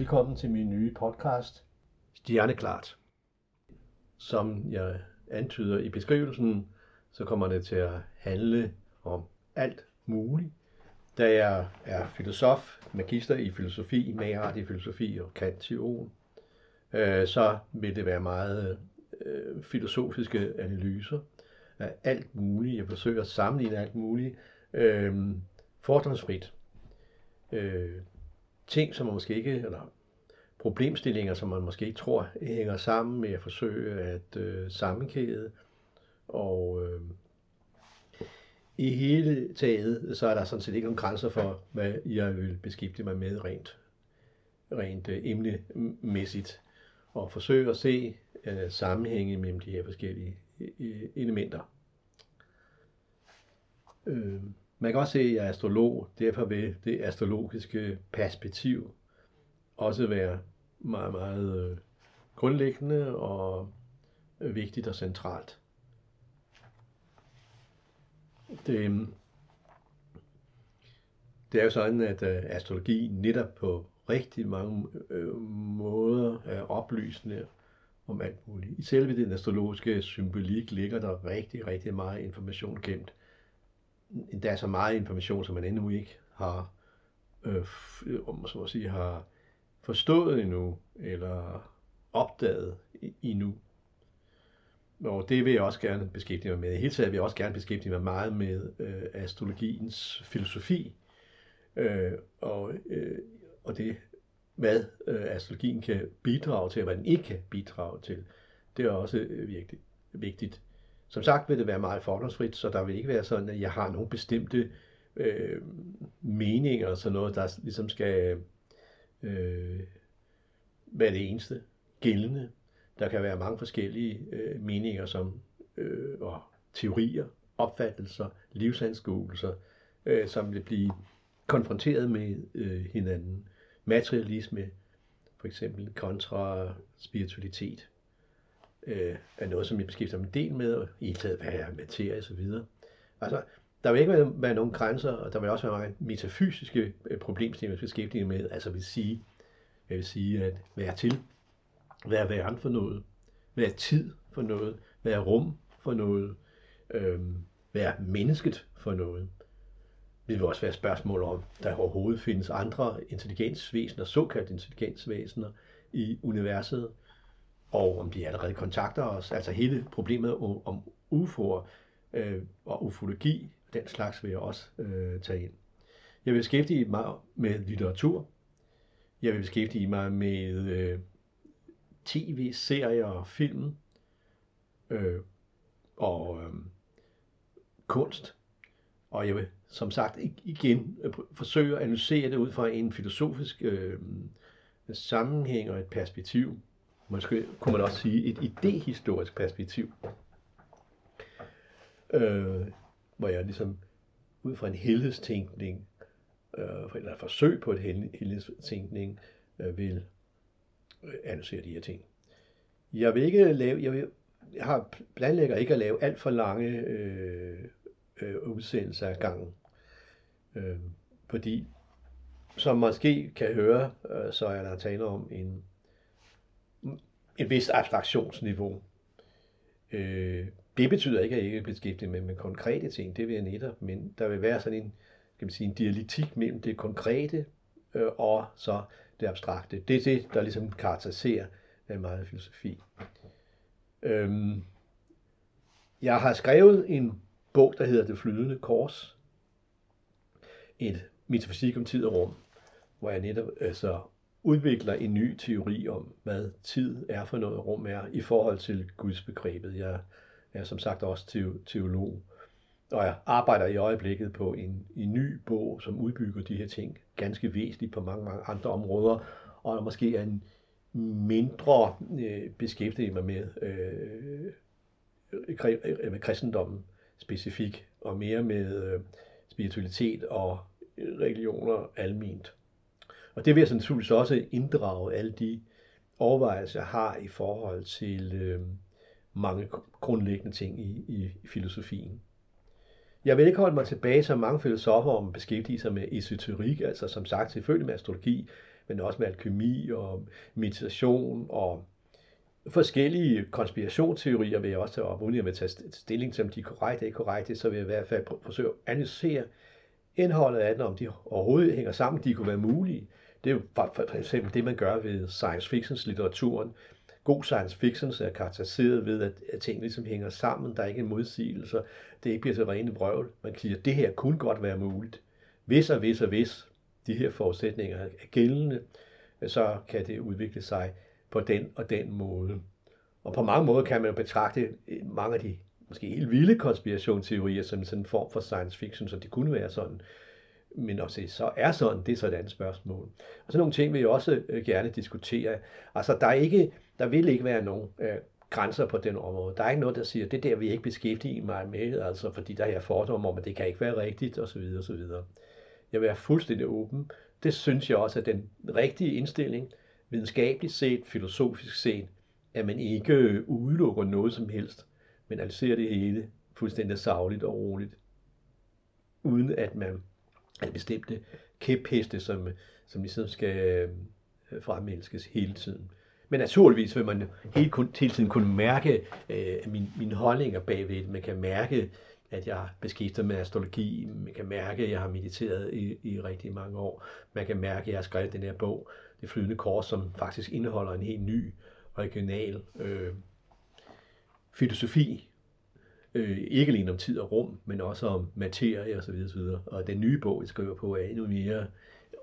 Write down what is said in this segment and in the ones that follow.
velkommen til min nye podcast, Stjerneklart. Som jeg antyder i beskrivelsen, så kommer det til at handle om alt muligt. Da jeg er filosof, magister i filosofi, magart i filosofi og kantion, øh, så vil det være meget øh, filosofiske analyser af alt muligt. Jeg forsøger at sammenligne alt muligt øh, fordomsfrit. Øh, ting, som man måske ikke, eller problemstillinger, som man måske ikke tror hænger sammen med at forsøge at øh, sammenkæde. Og øh, i hele taget, så er der sådan set ikke nogen grænser for, hvad jeg vil beskæftige mig med rent, rent øh, emnemæssigt. Og forsøge at se øh, sammenhænge mellem de her forskellige øh, elementer. Øh, man kan også se, at jeg er astrolog, derfor vil det astrologiske perspektiv også være meget, meget øh, grundlæggende og vigtigt og centralt. Det, øhm, det er jo sådan, at øh, astrologi netop på rigtig mange øh, måder er oplysende om alt muligt. I selve den astrologiske symbolik ligger der rigtig, rigtig meget information gemt der er så meget information, som man endnu ikke har, øh, om så at sige, har forstået endnu, eller opdaget endnu. Og det vil jeg også gerne beskæftige mig med. I hele taget vil jeg også gerne beskæftige mig meget med øh, astrologiens filosofi, øh, og, øh, og det, hvad øh, astrologien kan bidrage til, og hvad den ikke kan bidrage til. Det er også øh, virkelig vigtigt. Som sagt vil det være meget fordomsfrit, så der vil ikke være sådan, at jeg har nogle bestemte øh, meninger og sådan noget, der ligesom skal øh, være det eneste gældende. Der kan være mange forskellige øh, meninger som, øh, og teorier, opfattelser, livsanskuelser, øh, som vil blive konfronteret med øh, hinanden. Materialisme, for eksempel, kontra spiritualitet øh, er noget, som jeg beskæftiger mig en del med, og i taget, hvad er materie og så videre. Altså, der vil ikke være, nogen grænser, og der vil også være mange metafysiske øh, problemstillinger, vi beskæftiger med. Altså, vil sige, jeg vil sige, at være til, være væren for noget, være tid for noget, være rum for noget, øh, være mennesket for noget. Det vil også være spørgsmål om, der overhovedet findes andre intelligensvæsener, såkaldt intelligensvæsener i universet, og om de allerede kontakter os. Altså hele problemet om UFO'er øh, og ufologi, den slags vil jeg også øh, tage ind. Jeg vil beskæftige mig med litteratur. Jeg vil beskæftige mig med øh, tv-serier og film øh, og øh, kunst. Og jeg vil som sagt igen øh, forsøge at analysere det ud fra en filosofisk øh, sammenhæng og et perspektiv. Måske kunne man også sige et idehistorisk perspektiv. Øh, hvor jeg ligesom ud fra en helhedstænkning, øh, eller et forsøg på et helhedstænkning, øh, vil øh, analysere de her ting. Jeg vil ikke lave, jeg, vil, jeg har planlægger ikke at lave alt for lange øh, øh, udsendelser af gangen. Øh, fordi, som måske kan høre, øh, så er der tale om en et vis abstraktionsniveau. Øh, det betyder ikke, at jeg ikke beskæftiger med, med konkrete ting, det vil jeg netop, men der vil være sådan en, kan man sige, en dialektik mellem det konkrete øh, og så det abstrakte. Det er det, der ligesom karakteriserer øh, meget filosofi. Øhm, jeg har skrevet en bog, der hedder Det flydende kors. Et metafysik om tid og rum, hvor jeg netop altså, udvikler en ny teori om, hvad tid er for noget, rum er, i forhold til Guds begrebet. Jeg er som sagt også teolog, og jeg arbejder i øjeblikket på en, en ny bog, som udbygger de her ting ganske væsentligt på mange, mange andre områder, og der måske er en mindre øh, beskæftiget mig med, øh, øh med kristendommen specifikt, og mere med øh, spiritualitet og religioner alment. Og det vil jeg sandsynligvis også inddrage alle de overvejelser, jeg har i forhold til øh, mange grundlæggende ting i, i, i filosofien. Jeg vil ikke holde mig tilbage, som mange filosofer om beskæftiger sig med esoterik, altså som sagt selvfølgelig med astrologi, men også med alkemi og meditation og forskellige konspirationsteorier vil jeg også tage op, uden jeg vil tage stilling til, om de er korrekte eller ikke korrekte, så vil jeg i hvert fald forsøge at analysere indholdet af den, om de overhovedet hænger sammen, de kunne være mulige. Det er jo for eksempel det, man gør ved science fictions litteraturen. God science fiction er karakteriseret ved, at, at ting ligesom hænger sammen, der er ikke modsigelser, det ikke bliver så rene vrøvl. Man siger, at det her kunne godt være muligt. Hvis og hvis og hvis de her forudsætninger er gældende, så kan det udvikle sig på den og den måde. Og på mange måder kan man jo betragte eh, mange af de måske helt vilde konspirationsteorier som sådan en form for science fiction, så det kunne være sådan. Men også så er sådan, det er så et andet spørgsmål. Og så nogle ting vil jeg også eh, gerne diskutere. Altså, der, er ikke, der vil ikke være nogen øh, grænser på den område. Der er ikke noget, der siger, det der vil jeg ikke beskæftige mig med, altså fordi der er fordomme om, at det kan ikke være rigtigt, osv. osv. Jeg vil være fuldstændig åben. Det synes jeg også er den rigtige indstilling, videnskabeligt set, filosofisk set, at man ikke udelukker noget som helst, men analyserer det hele fuldstændig savligt og roligt, uden at man er bestemte kæpheste, som, som ligesom skal øh, fremelskes hele tiden. Men naturligvis vil man hele, hele tiden kunne mærke øh, min, mine holdninger bagved. Man kan mærke, at jeg beskæftiger med astrologi. Man kan mærke, at jeg har mediteret i, i rigtig mange år. Man kan mærke, at jeg har skrevet den her bog, Det flydende kors, som faktisk indeholder en helt ny, original øh, filosofi. Øh, ikke alene om tid og rum, men også om materie osv. osv. Og den nye bog, jeg skriver på, er endnu mere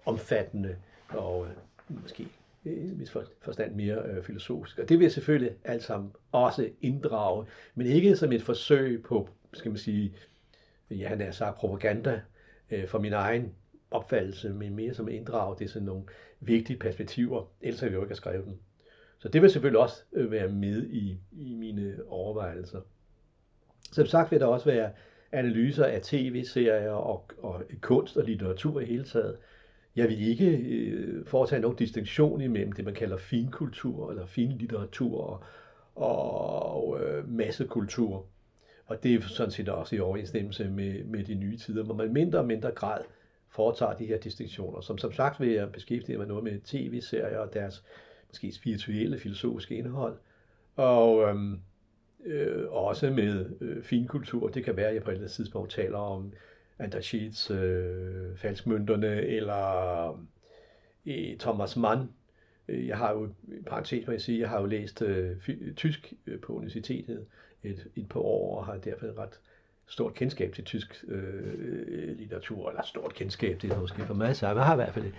omfattende og øh, måske hvis forstand mere øh, filosofisk. Og det vil jeg selvfølgelig alt sammen også inddrage, men ikke som et forsøg på, skal man sige, ja, han er sagt propaganda øh, for min egen opfattelse, men mere som at inddrage det sådan nogle vigtige perspektiver, ellers har vi jo ikke skrevet dem. Så det vil selvfølgelig også øh, være med i, i mine overvejelser. Som sagt vil der også være analyser af tv-serier og, og kunst og litteratur i hele taget, jeg vil ikke øh, foretage nogen distinktion imellem det, man kalder finkultur eller finlitteratur og, og øh, massekultur. Og det er sådan set også i overensstemmelse med, med de nye tider, hvor man mindre og mindre grad foretager de her distinktioner. Som som sagt vil jeg beskæftige mig noget med tv-serier og deres måske spirituelle, filosofiske indhold. Og øhm, øh, også med øh, finkultur. Det kan være, at jeg på et eller andet tidspunkt taler om Antacheets øh, falskmønterne, eller øh, Thomas Mann. Jeg har jo, parentes må jeg sige, jeg har jo læst øh, tysk øh, på universitetet et, et par år, og har derfor et ret stort kendskab til tysk øh, litteratur, eller stort kendskab, det er måske for meget så jeg har i hvert fald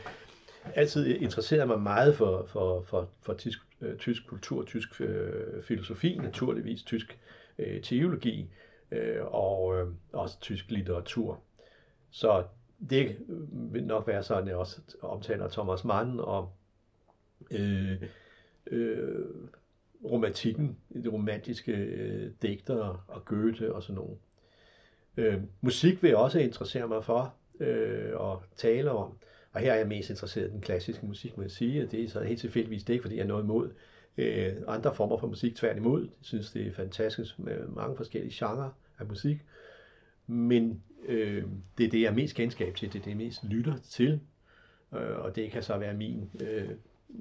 altid interesseret mig meget for, for, for, for tysk, øh, tysk kultur, tysk øh, filosofi, naturligvis tysk øh, teologi, øh, og øh, også tysk litteratur. Så det vil nok være sådan, at jeg også omtaler Thomas Mann og øh, øh, romantikken, de romantiske øh, digtere og Goethe og sådan nogen. Øh, musik vil jeg også interessere mig for øh, og tale om. Og her er jeg mest interesseret i den klassiske musik, må jeg sige. og Det er så helt tilfældigvis det ikke, fordi jeg er noget imod øh, andre former for musik. Tværtimod, jeg synes, det er fantastisk med mange forskellige genrer af musik. Men øh, det er det, jeg er mest kendskab til, det er det, jeg mest lytter til, øh, og det kan så være min øh,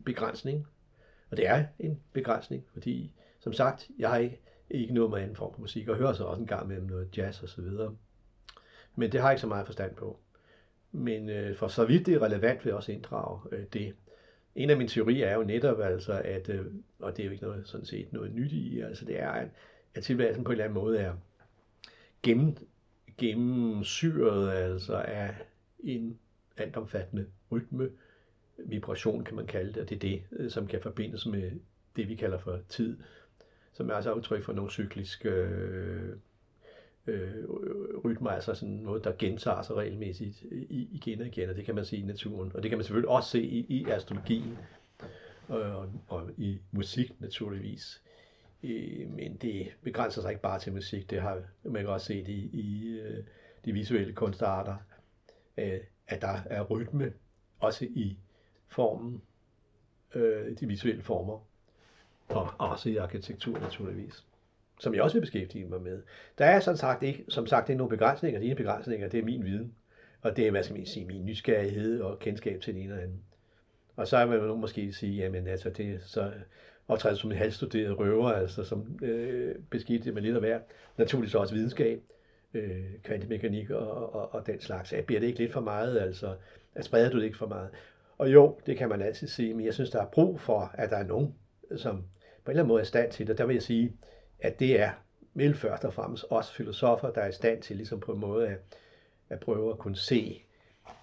begrænsning. Og det er en begrænsning, fordi som sagt, jeg har ikke, ikke noget med anden form for musik, og hører så også en gang med noget jazz og så videre. Men det har jeg ikke så meget forstand på. Men øh, for så vidt det er relevant, vil jeg også inddrage øh, det. En af mine teorier er jo netop altså, at, øh, og det er jo ikke noget, sådan set noget nyt i, altså det er, at, at tilværelsen på en eller anden måde er gennem, gennemsyret altså af en altomfattende rytme, vibration kan man kalde det, og det er det, øh, som kan forbindes med det, vi kalder for tid, som er altså udtryk for nogle cykliske øh, øh, rytmer, altså sådan noget, der gentager sig regelmæssigt øh, igen og igen, og det kan man se i naturen, og det kan man selvfølgelig også se i, i astrologien, øh, og, og i musik naturligvis. Øh, men det begrænser sig ikke bare til musik, det har man kan også set i, i øh, de visuelle kunstarter, øh, at der er rytme, også i formen, øh, de visuelle former, og også i arkitektur naturligvis, som jeg også vil beskæftige mig med. Der er sådan sagt ikke, som sagt, det er nogle begrænsninger. De ene begrænsninger, det er min viden, og det er, hvad skal man sige, min nysgerrighed og kendskab til den ene og anden. Og så vil man måske sige, jamen altså det så optræder som en halvstuderet røver, altså som øh, beskidte med lidt af hver. Naturligvis også videnskab, øh, kvantemekanik og, og, og den slags. Jeg bliver det ikke lidt for meget, altså at spreder du det ikke for meget? Og jo, det kan man altid sige, men jeg synes, der er brug for, at der er nogen, som på en eller anden måde er i stand til det. Der vil jeg sige, at det er vel først og fremmest også filosofer, der er i stand til ligesom på en måde at, at prøve at kunne se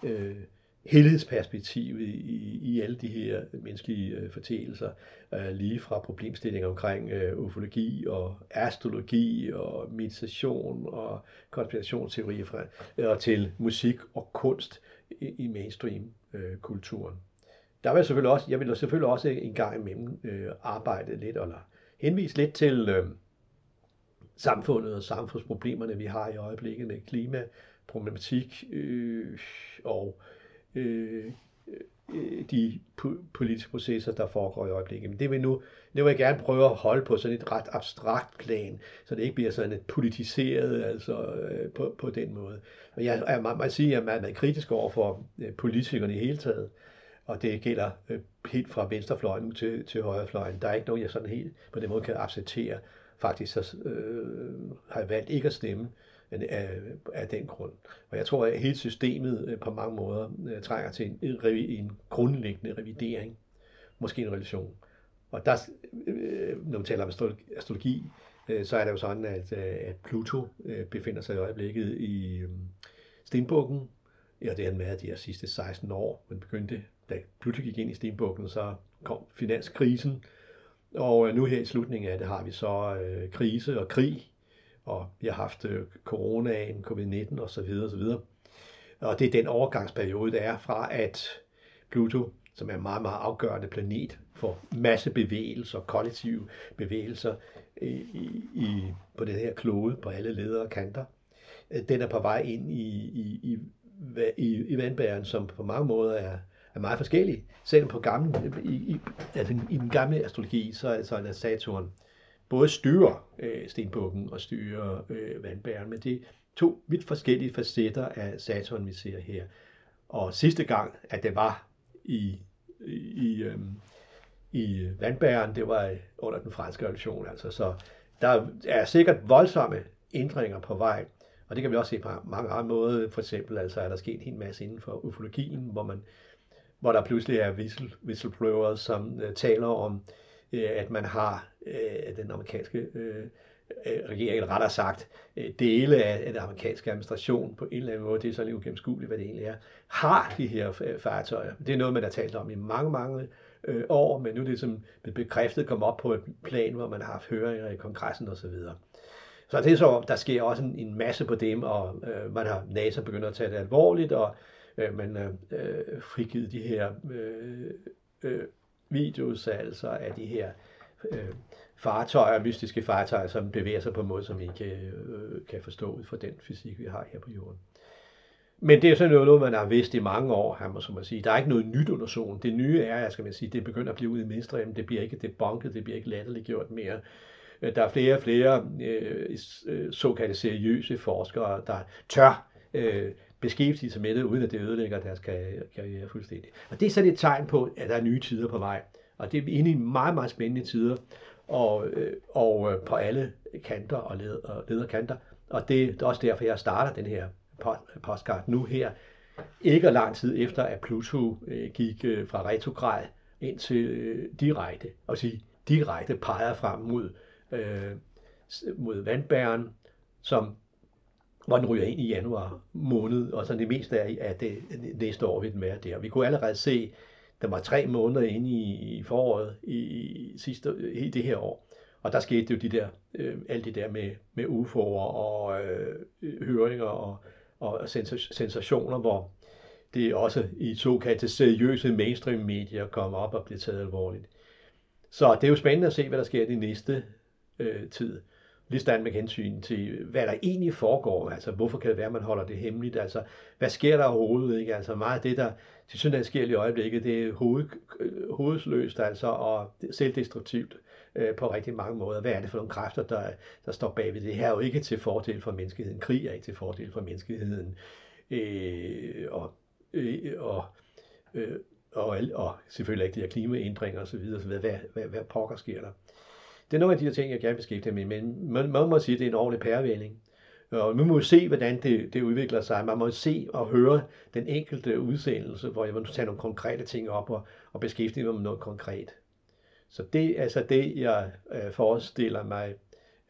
øh, helhedsperspektivet i, i, alle de her menneskelige øh, fortællinger, øh, lige fra problemstillinger omkring øh, ufologi og astrologi og meditation og konspirationsteorier fra, øh, og til musik og kunst i, i mainstream-kulturen. Øh, Der vil jeg selvfølgelig også, jeg vil selvfølgelig også en gang imellem øh, arbejde lidt, eller henvise lidt til øh, samfundet og samfundsproblemerne, vi har i øjeblikket med klimaproblematik øh, og øh, Øh, øh, de politiske processer, der foregår i øjeblikket. Men det vil, nu, det vil jeg gerne prøve at holde på sådan et ret abstrakt plan, så det ikke bliver sådan et politiseret altså, øh, på, på den måde. Men jeg, jeg, man, man siger, at man er kritisk over for øh, politikerne i hele taget, og det gælder øh, helt fra venstrefløjen til, til højrefløjen. Der er ikke nogen, jeg sådan helt på den måde kan acceptere. Faktisk så øh, har jeg valgt ikke at stemme af, øh, af den grund. Og jeg tror, at hele systemet øh, på mange måder øh, trænger til en, en grundlæggende revidering, måske en revision. Og der, når man taler om astrologi, så er det jo sådan, at, at Pluto befinder sig i øjeblikket i stenbukken, Ja, det har han været de her sidste 16 år. Man begyndte, da Pluto gik ind i stenbukken, så kom finanskrisen. Og nu her i slutningen af det har vi så øh, krise og krig og vi har haft øh, coronaen, covid-19 osv. osv. Og det er den overgangsperiode, der er fra, at Pluto, som er en meget, meget afgørende planet for masse bevægelser, kollektive bevægelser i, i, på den her klode på alle ledere og kanter, øh, den er på vej ind i, i, i, i, i vandbæren, som på mange måder er, er meget forskellig. Selvom på gamle, i, i, altså i den gamle astrologi, så er det sådan, at Saturn både styrer øh, stenbukken og styrer øh, vandbæren, men det er to vidt forskellige facetter af Saturn, vi ser her. Og sidste gang, at det var i, i, øh, i vandbæren, det var under den franske revolution, altså. Så der er sikkert voldsomme ændringer på vej, og det kan vi også se på mange andre måder. For eksempel altså, er der sket en hel masse inden for ufologien, hvor, man, hvor der pludselig er whistle, whistleblowers, som uh, taler om Øh, at man har øh, den amerikanske øh, øh, regering, eller rettere sagt, øh, dele af den amerikanske administration på en eller anden måde, det er så lidt ugennemskueligt, hvad det egentlig er, har de her øh, fartøjer. Det er noget, man har talt om i mange, mange år, men nu er det som bekræftet kommet op på et plan, hvor man har haft høringer i kongressen osv. Så det er så, der sker også en, en masse på dem, og øh, man har NASA begyndt at tage det alvorligt, og øh, man har øh, frigivet de her øh, øh, videos af de her øh, fartøjer, mystiske fartøjer, som bevæger sig på en måde, som vi ikke øh, kan forstå ud fra den fysik, vi har her på jorden. Men det er sådan noget, man har vidst i mange år, han må så sige. Der er ikke noget nyt under solen. Det nye er, jeg skal sige, det begynder at blive ud i mainstream. Det bliver ikke debunket, det bliver ikke latterliggjort mere. Øh, der er flere og flere øh, øh, såkaldte seriøse forskere, der tør øh, beskæftige sig med det, uden at det ødelægger deres karriere fuldstændig. Og det er sådan et tegn på, at der er nye tider på vej. Og det er inde i meget, meget spændende tider, og, øh, og øh, på alle kanter og, led, og lederkanter. Og det, det er også derfor, jeg starter den her postcard nu her. Ikke lang tid efter, at Pluto øh, gik fra retrograd ind til direkte, og sige direkte peger frem mod, øh, mod vandbæren, som hvor den ryger ind i januar måned, og så det meste af, at det næste år vil den være der. Vi kunne allerede se, der var tre måneder inde i, i foråret i, i sidste, i det her år, og der skete jo de der, øh, alt det der med, med UFO'er og øh, høringer og, og sensationer, hvor det også i såkaldte seriøse mainstream-medier kommer op og bliver taget alvorligt. Så det er jo spændende at se, hvad der sker i næste øh, tid lige med hensyn til, hvad der egentlig foregår. Altså, hvorfor kan det være, at man holder det hemmeligt? Altså, hvad sker der overhovedet? Ikke? Altså, meget af det, der til synligheden sker i øjeblikket, det er hoved, hovedsløst altså, og selvdestruktivt øh, på rigtig mange måder. Hvad er det for nogle kræfter, der, der står bagved det? her er jo ikke til fordel for menneskeheden. Krig er ikke til fordel for menneskeheden. Øh, og, øh, og øh, og, og selvfølgelig ikke de her klimaændringer osv. Hvad, hvad, hvad, hvad pokker sker der? Det er nogle af de her ting, jeg gerne beskæftiger mig med, men man, man må sige, at det er en ordentlig pærevælling. Og vi må jo se, hvordan det, det udvikler sig. Man må se og høre den enkelte udsendelse, hvor jeg vil tage nogle konkrete ting op og, og beskæftige mig med noget konkret. Så det er altså det, jeg øh, forestiller mig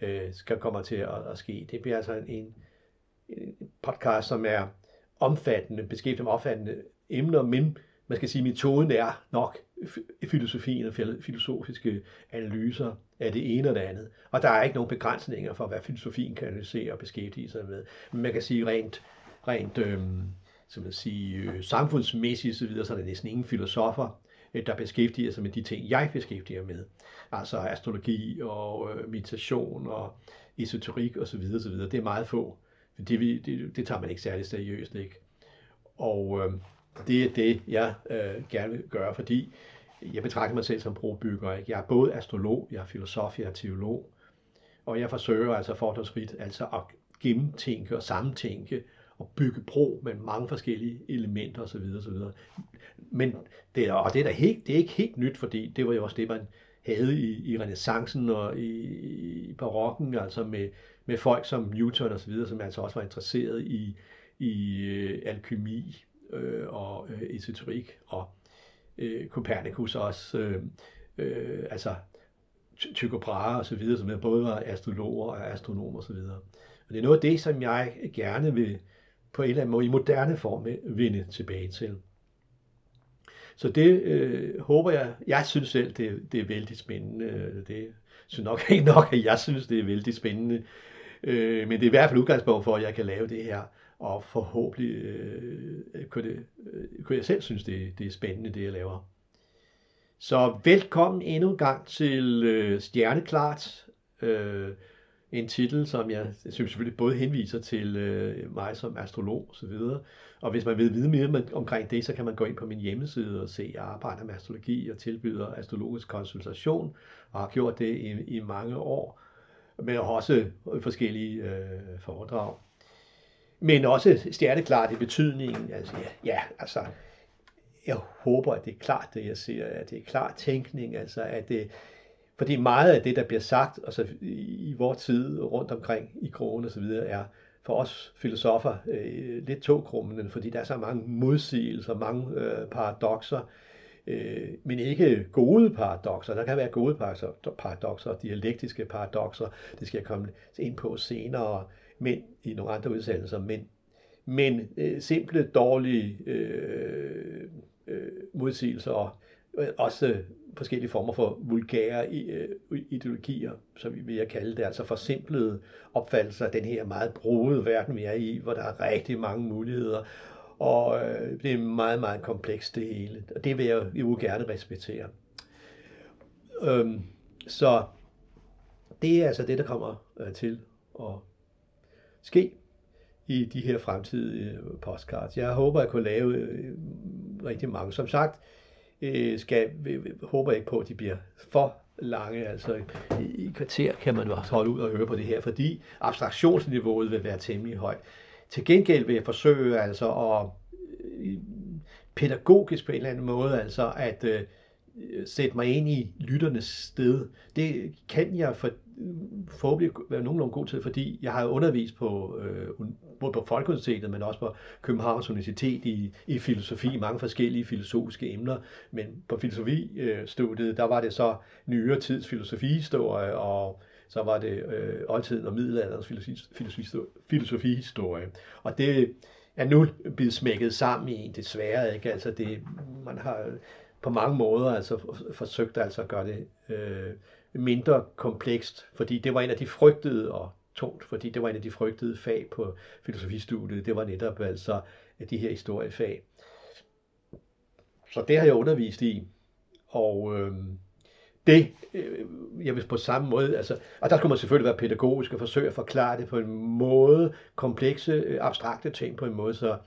øh, skal komme til at, at ske. Det bliver altså en, en podcast, som er omfattende, beskæftiget med omfattende emner, men man skal sige, at metoden er nok filosofien og filosofiske analyser af det ene og det andet. Og der er ikke nogen begrænsninger for, hvad filosofien kan analysere og beskæftige sig med. Men man kan sige rent, rent øh, som man sige, øh, samfundsmæssigt så, videre, så er der næsten ingen filosofer, øh, der beskæftiger sig med de ting, jeg beskæftiger med. Altså astrologi og øh, meditation og esoterik osv. osv. Det er meget få. Det, det, det tager man ikke særlig seriøst. Ikke? Og øh, det er det, jeg øh, gerne vil gøre, fordi jeg betragter mig selv som brobygger. Ikke? Jeg er både astrolog, jeg er filosof, jeg er teolog, og jeg forsøger altså fordomsfrit altså at gennemtænke og samtænke og bygge bro med mange forskellige elementer osv. osv. Men det er, og det er, da helt, det er ikke helt nyt, fordi det var jo også det, man havde i, i renaissancen og i, i barokken, altså med, med folk som Newton og så videre, som altså også var interesseret i, i øh, alkymi øh, og øh, esoterik og øh, Copernicus også, øh, øh, altså Tycho Brahe og så videre, som er både var astrologer og astronomer og så videre. Og det er noget af det, som jeg gerne vil på en eller anden måde i moderne form vende tilbage til. Så det øh, håber jeg, jeg synes selv, det, det er vældig spændende. Det synes nok ikke nok, at jeg synes, det er vældig spændende. Øh, men det er i hvert fald udgangspunkt for, at jeg kan lave det her og forhåbentlig øh, kunne, det, øh, kunne jeg selv synes, det, det er spændende, det jeg laver. Så velkommen endnu en gang til øh, Stjerneklart, øh, en titel, som jeg synes selvfølgelig både henviser til øh, mig som astrolog osv., og hvis man vil vide mere omkring det, så kan man gå ind på min hjemmeside og se, at jeg arbejder med astrologi og tilbyder astrologisk konsultation, og har gjort det i, i mange år, men også forskellige øh, foredrag men også stjerneklart i betydningen, altså ja, ja, altså, jeg håber, at det er klart, det jeg siger, at det er klar tænkning, altså at det, fordi meget af det, der bliver sagt altså, i vores tid rundt omkring i krogen og så videre, er for os filosofer øh, lidt togkrummende, fordi der er så mange modsigelser, mange øh, paradoxer, øh, men ikke gode paradoxer. Der kan være gode paradoxer, dialektiske paradoxer, det skal jeg komme ind på senere, men i nogle andre udsendelser, men, men øh, simple, dårlige øh, øh, modsigelser og øh, også forskellige former for vulgære øh, ideologier, som vi vil kalde det, altså forsimplede opfattelser af den her meget brugede verden, vi er i, hvor der er rigtig mange muligheder, og øh, det er meget, meget komplekst det hele, og det vil jeg jo gerne respektere. Øhm, så det er altså det, der kommer øh, til at ske i de her fremtidige øh, postcards. Jeg håber, at jeg kunne lave øh, rigtig mange. Som sagt, øh, skal, håber jeg ikke på, at de bliver for lange. Altså i, kvarter kan man også holde ud og høre på det her, fordi abstraktionsniveauet vil være temmelig højt. Til gengæld vil jeg forsøge altså at pædagogisk på en eller anden måde, altså at øh, Øh, sætte mig ind i lytternes sted. Det kan jeg for, forhåbentlig være nogenlunde god til, fordi jeg har undervist på, øh, både på Folkeuniversitetet, men også på Københavns Universitet i, i filosofi, mange forskellige filosofiske emner. Men på filosofistudiet, øh, der var det så nyere tids filosofihistorie, og så var det øh, oldtiden og middelalderens filosofihistorie. filosofihistorie. Og det er nu blevet smækket sammen i en, desværre ikke. Altså det, man har på mange måder altså forsøgte altså at gøre det øh, mindre komplekst, fordi det var en af de frygtede og tungt, fordi det var en af de frygtede fag på filosofistudiet, det var netop altså de her historiefag. Så det har jeg undervist i, og øh, det, øh, jeg vil på samme måde, altså, og der skulle man selvfølgelig være pædagogisk og forsøge at forklare det på en måde, komplekse, øh, abstrakte ting på en måde, så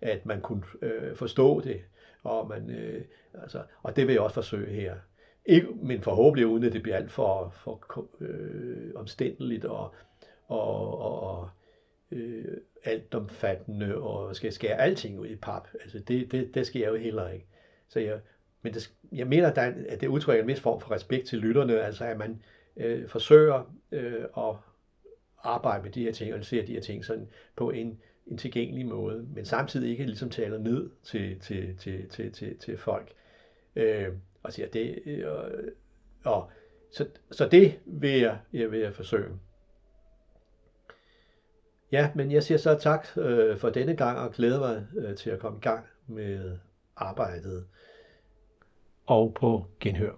at man kunne øh, forstå det, og, man, øh, altså, og det vil jeg også forsøge her. Ikke, men forhåbentlig uden at det bliver alt for, for øh, omstændeligt og, og, og øh, altomfattende og skal skære alting ud i pap. Altså det, det, det skal jeg jo heller ikke. så jeg, men det, jeg mener, at, der er, at det udtrykker en vis form for respekt til lytterne, altså at man øh, forsøger øh, at arbejde med de her ting, og ser de her ting sådan på en, en tilgængelig måde, men samtidig ikke ligesom taler ned til, til, til, til, til, til folk. Øh, og siger, det, øh, og, så, så det vil jeg, jeg vil jeg forsøge. Ja, men jeg siger så tak øh, for denne gang og glæder mig øh, til at komme i gang med arbejdet. Og på genhør.